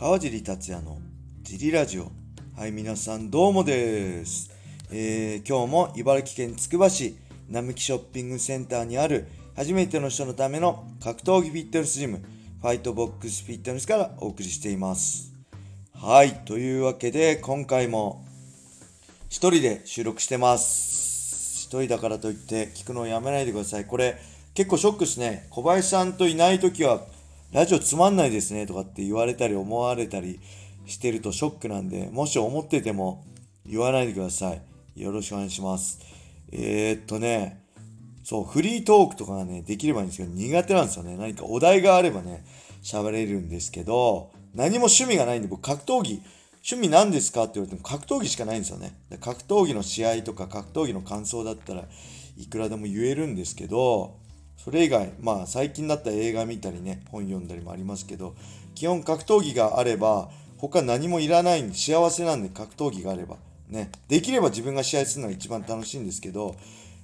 川尻達也のジリラジオはい皆さんどうもです、えー今日も茨城県つくば市並木ショッピングセンターにある初めての人のための格闘技フィットネスジムファイトボックスフィットネスからお送りしていますはいというわけで今回も一人で収録してます。一人だからといって聞くのをやめないでください。これ結構ショックですね。小林さんといない時はラジオつまんないですねとかって言われたり思われたりしてるとショックなんで、もし思ってても言わないでください。よろしくお願いします。えー、っとね、そう、フリートークとかがね、できればいいんですけど、苦手なんですよね。何かお題があればね、喋れるんですけど、何も趣味がないんで、僕格闘技、趣味何ですかって言われても格闘技しかないんですよね。格闘技の試合とか格闘技の感想だったらいくらでも言えるんですけど、それ以外、まあ最近だったら映画見たりね、本読んだりもありますけど、基本格闘技があれば、他何もいらないんで、幸せなんで格闘技があれば。ね、できれば自分が試合するのが一番楽しいんですけど、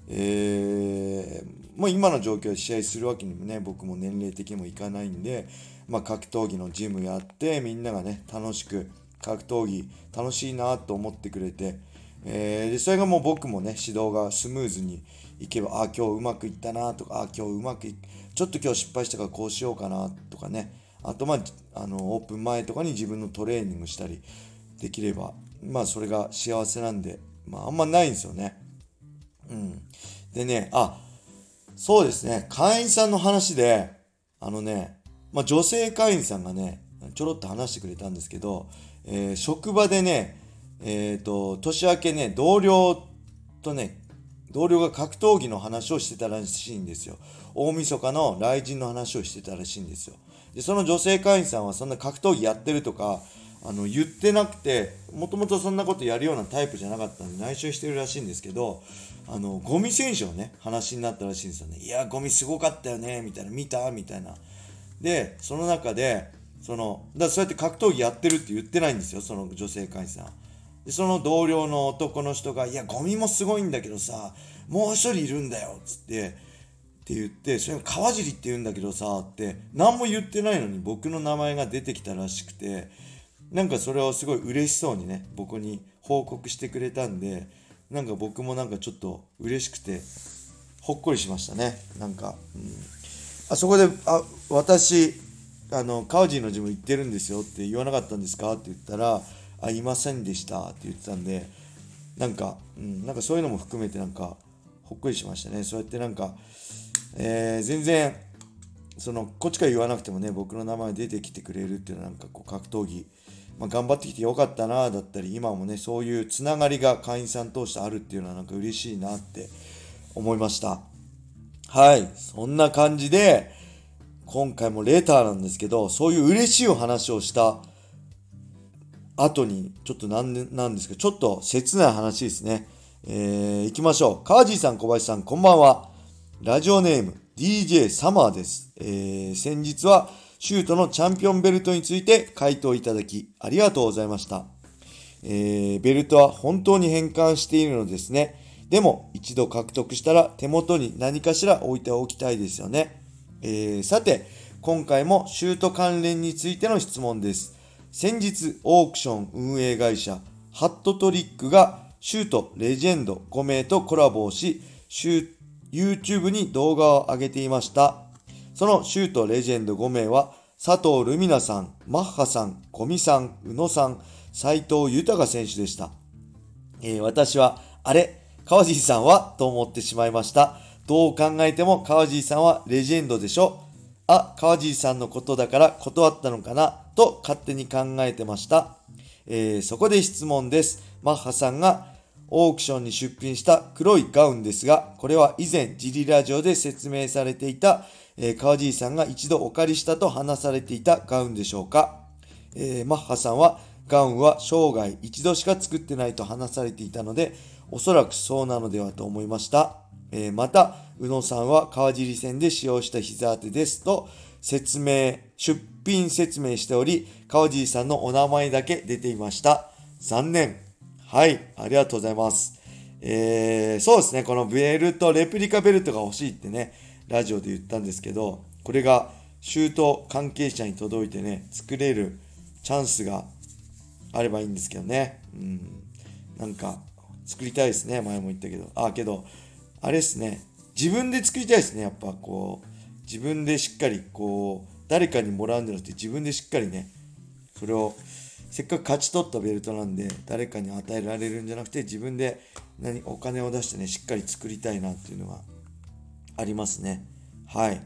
えー、もう今の状況で試合するわけにもね、僕も年齢的にもいかないんで、まあ、格闘技のジムやって、みんながね、楽しく、格闘技楽しいなと思ってくれて、えーでそれがもう僕もね、指導がスムーズにいけば、あ、今日うまくいったなとか、あ、今日うまくいちょっと今日失敗したからこうしようかなとかね、あと、まあ、あの、オープン前とかに自分のトレーニングしたりできれば、まあ、それが幸せなんで、まあ、あんまないんですよね。うん。でね、あ、そうですね、会員さんの話で、あのね、まあ、女性会員さんがね、ちょろっと話してくれたんですけど、えー職場でね、えっ、と、年明けね、同僚とね、同僚が格闘技の話をしてたらしいんですよ。大晦日の雷神の話をしてたらしいんですよ。で、その女性会員さんはそんな格闘技やってるとか、あの、言ってなくて、もともとそんなことやるようなタイプじゃなかったんで内緒してるらしいんですけど、あの、ゴミ選手のね、話になったらしいんですよね。いや、ゴミすごかったよね、みたいな、見た？みたいな。で、その中で、その、だからそうやって格闘技やってるって言ってないんですよ、その女性会員さん。で、その同僚の男の人が、いや、ゴミもすごいんだけどさ、もう一人いるんだよ、っつって、って言って、それ川尻って言うんだけどさ、って、何も言ってないのに僕の名前が出てきたらしくて、なんかそれをすごい嬉しそうにね、僕に報告してくれたんで、なんか僕もなんかちょっと嬉しくて、ほっこりしましたね。なんか、うん、あそこで、あ、私、あの、川尻のジム行ってるんですよって言わなかったんですか？って言ったら、あ、いませんでしたって言ってたんで、なんか、うん、なんかそういうのも含めてなんか、ほっこりしましたね。そうやってなんか、えー全然、その、こっちから言わなくてもね、僕の名前出てきてくれるっていうのはなんかこう、格闘技、まあ、頑張ってきてよかったな、だったり、今もね、そういうつながりが会員さん通してあるっていうのはなんか嬉しいなって思いました。はい。そんな感じで、今回もレターなんですけど、そういう嬉しいお話をした後に、ちょっとなんでなんですけど、ちょっと切ない話ですね。えー、行きましょう。川地さん、小林さん、こんばんは。ラジオネーム、DJ サマーです。えー、先日は、シュートのチャンピオンベルトについて回答いただき、ありがとうございました。えーベルトは本当に変換しているのですね。でも、一度獲得したら手元に何かしら置いておきたいですよね。えーさて、今回もシュート関連についての質問です。先日、オークション運営会社、ハットトリックがシュートレジェンド5名とコラボをし、シュー YouTube に動画を上げていました。そのシュートレジェンド5名は、佐藤ルミナさん、マッハさん、小見さん、宇野さん、斉藤豊選手でした。えー私は、あれ、川尻さんはと思ってしまいました。どう考えても川尻さんはレジェンドでしょあ、川尻さんのことだから断ったのかな？と勝手に考えてました。えーそこで質問です。マッハさんがオークションに出品した黒いガウンですが、これは以前ジリラジオで説明されていた、えー川尻さんが一度お借りしたと話されていたガウンでしょうか？えーマッハさんはガウンは生涯一度しか作ってないと話されていたので、おそらくそうなのではと思いました。えーまた、宇野さんは川尻戦で使用した膝当てですと説明、出品説明しており、川尻さんのお名前だけ出ていました。残念。はい、ありがとうございます。えーそうですね、このベルト、レプリカベルトが欲しいってね、ラジオで言ったんですけど、これがシュート関係者に届いてね、作れるチャンスがあればいいんですけどね。うん。なんか、作りたいですね。前も言ったけど。あ、けど、あれですね。自分で作りたいですね。やっぱこう、自分でしっかりこう、誰かにもらうんじゃなくて自分でしっかりね、それを、せっかく勝ち取ったベルトなんで、誰かに与えられるんじゃなくて、自分で何お金を出してね、しっかり作りたいなっていうのがありますね。はい。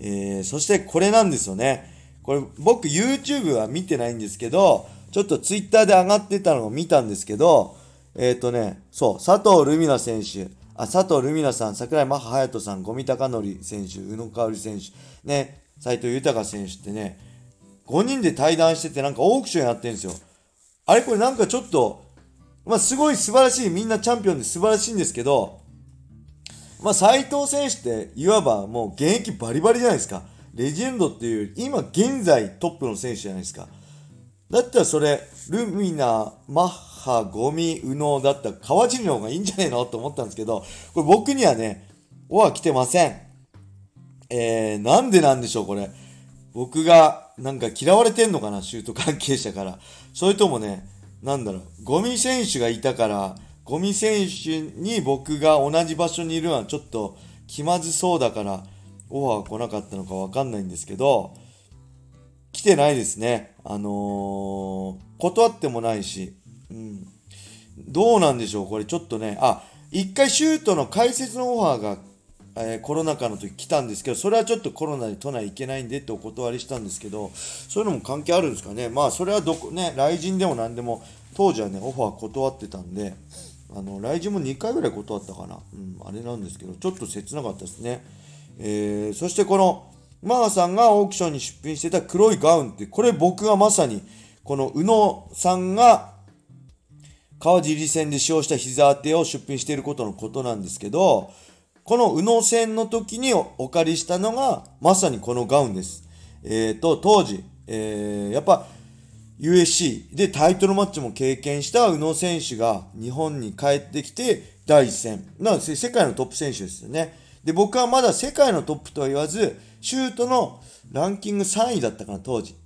えー、そしてこれなんですよね。これ僕 YouTube は見てないんですけど、ちょっと Twitter で上がってたのを見たんですけど、えっ、ー、とね、そう、佐藤ルミナ選手、あ、佐藤ルミナさん、桜井マッハ隼人さん、五味隆則選手、宇野香織選手、ね、斎藤豊選手ってね、5人で対談しててなんかオークションやってるんですよ。あれこれなんかちょっと、まあすごい素晴らしい、みんなチャンピオンで素晴らしいんですけど、まあ斎藤選手っていわばもう現役バリバリじゃないですか。レジェンドっていう、今現在トップの選手じゃないですか。だったらそれ、ルミナ、マッハ、ゴミ、ウノだったら川尻の方がいいんじゃねえの？と思ったんですけど、これ僕にはね、おは来てません。えー、なんでなんでしょう、これ。僕がなんか嫌われてんのかな、シュート関係者から。それともね、なんだろう、ゴミ選手がいたから、ゴミ選手に僕が同じ場所にいるのはちょっと気まずそうだから、オファー来なかったのかわかんないんですけど、来てないですね。あのー、断ってもないし、うん。どうなんでしょう？これちょっとね、あ、一回シュートの解説のオファーが、えー、コロナ禍の時来たんですけど、それはちょっとコロナで都内行けないんでってお断りしたんですけど、そういうのも関係あるんですかね？まあ、それはどこ、ね、雷神でも何でも、当時はね、オファー断ってたんで、あの、雷神も2回ぐらい断ったかな。うん、あれなんですけど、ちょっと切なかったですね。えー、そしてこの、マーさんがオークションに出品してた黒いガウンって、これ僕がまさに、この宇野さんが川尻戦で使用した膝当てを出品していることのことなんですけど、この宇野戦の時にお借りしたのが、まさにこのガウンです。えっ、ー、と、当時、えー、やっぱ、USC でタイトルマッチも経験した宇野選手が日本に帰ってきて第一戦。なんで世界のトップ選手ですよね。で、僕はまだ世界のトップとは言わず、シュートのランキング3位だったかな、当時。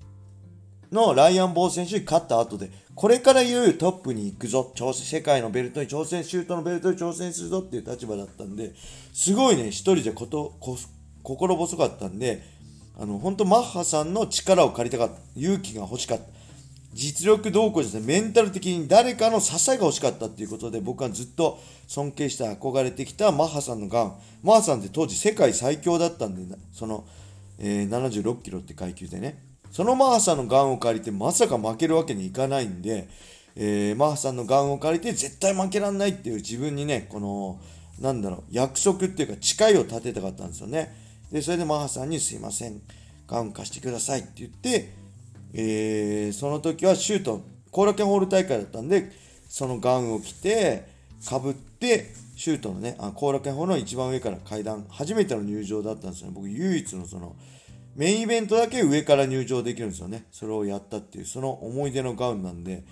のライアン・ボー選手に勝った後で、これからいよいよトップに行くぞ、挑戦、世界のベルトに挑戦、シュートのベルトに挑戦するぞっていう立場だったんで、すごいね、一人じゃこと、こ心細かったんで、あの、本当マッハさんの力を借りたかった。勇気が欲しかった。実力どうこうじゃない、メンタル的に誰かの支えが欲しかったっていうことで、僕はずっと尊敬して憧れてきたマッハさんのガン。マッハさんって当時世界最強だったんで、その、えー、76キロって階級でね。そのマッハさんのガンを借りて、まさか負けるわけにいかないんで、えー、マッハさんのガンを借りて、絶対負けらんないっていう自分にね、この、なんだろう、約束っていうか誓いを立てたかったんですよね。で、それでマッハさんにすいません、ガン貸してくださいって言って、えー、その時はシュート、後楽園ホール大会だったんで、そのガウンを着て、かぶって、シュートのね、後楽園ホールの一番上から階段、初めての入場だったんですよね。僕、唯一のその、メインイベントだけ上から入場できるんですよね。それをやったっていう、その思い出のガウンなんで、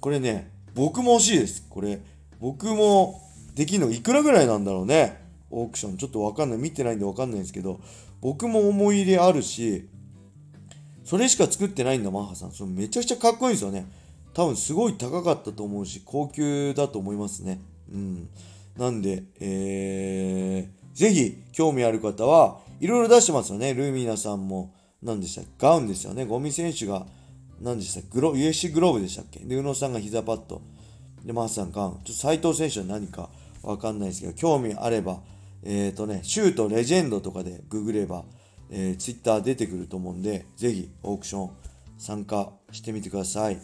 これね、僕も欲しいです。これ、僕もできるのいくらぐらいなんだろうね。オークション。ちょっとわかんない。見てないんでわかんないんですけど、僕も思い入れあるし、それしか作ってないんだ、マッハさん。それめちゃくちゃかっこいいんですよね。多分すごい高かったと思うし、高級だと思いますね。うん。なんで、えー、ぜひ興味ある方はいろいろ出してますよね。ルーミナさんも、何でしたっけ？ガウンですよね。ゴミ選手が、何でしたっけ？グロ USC グローブでしたっけ？で、宇野さんが膝パッド。で、マーさんガウン。ちょっと斎藤選手は何かわかんないですけど、興味あれば、えっ、ー、とね、シュートレジェンドとかでググれば、えー、ツイッター出てくると思うんで、ぜひオークション参加してみてください。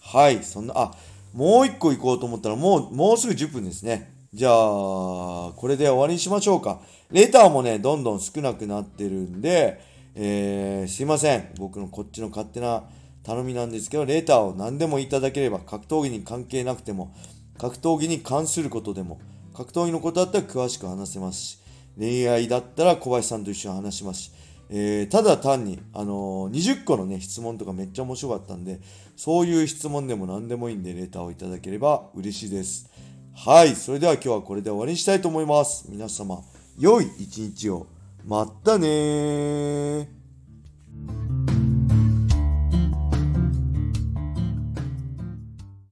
はい、そんな、あ、もう一個行こうと思ったら、もう、もうすぐ10分ですね。じゃあ、これで終わりにしましょうか。レターもね、どんどん少なくなってるんで、えー、すいません。僕のこっちの勝手な頼みなんですけど、レターを何でもいただければ、格闘技に関係なくても、格闘技に関することでも、格闘技のことだったら詳しく話せますし、恋愛だったら小林さんと一緒に話しますし、えー、ただ単に、あのー、20個のね、質問とかめっちゃ面白かったんで、そういう質問でも何でもいいんで、レターをいただければ嬉しいです。はい。それでは今日はこれで終わりにしたいと思います。皆様、良い一日を。またね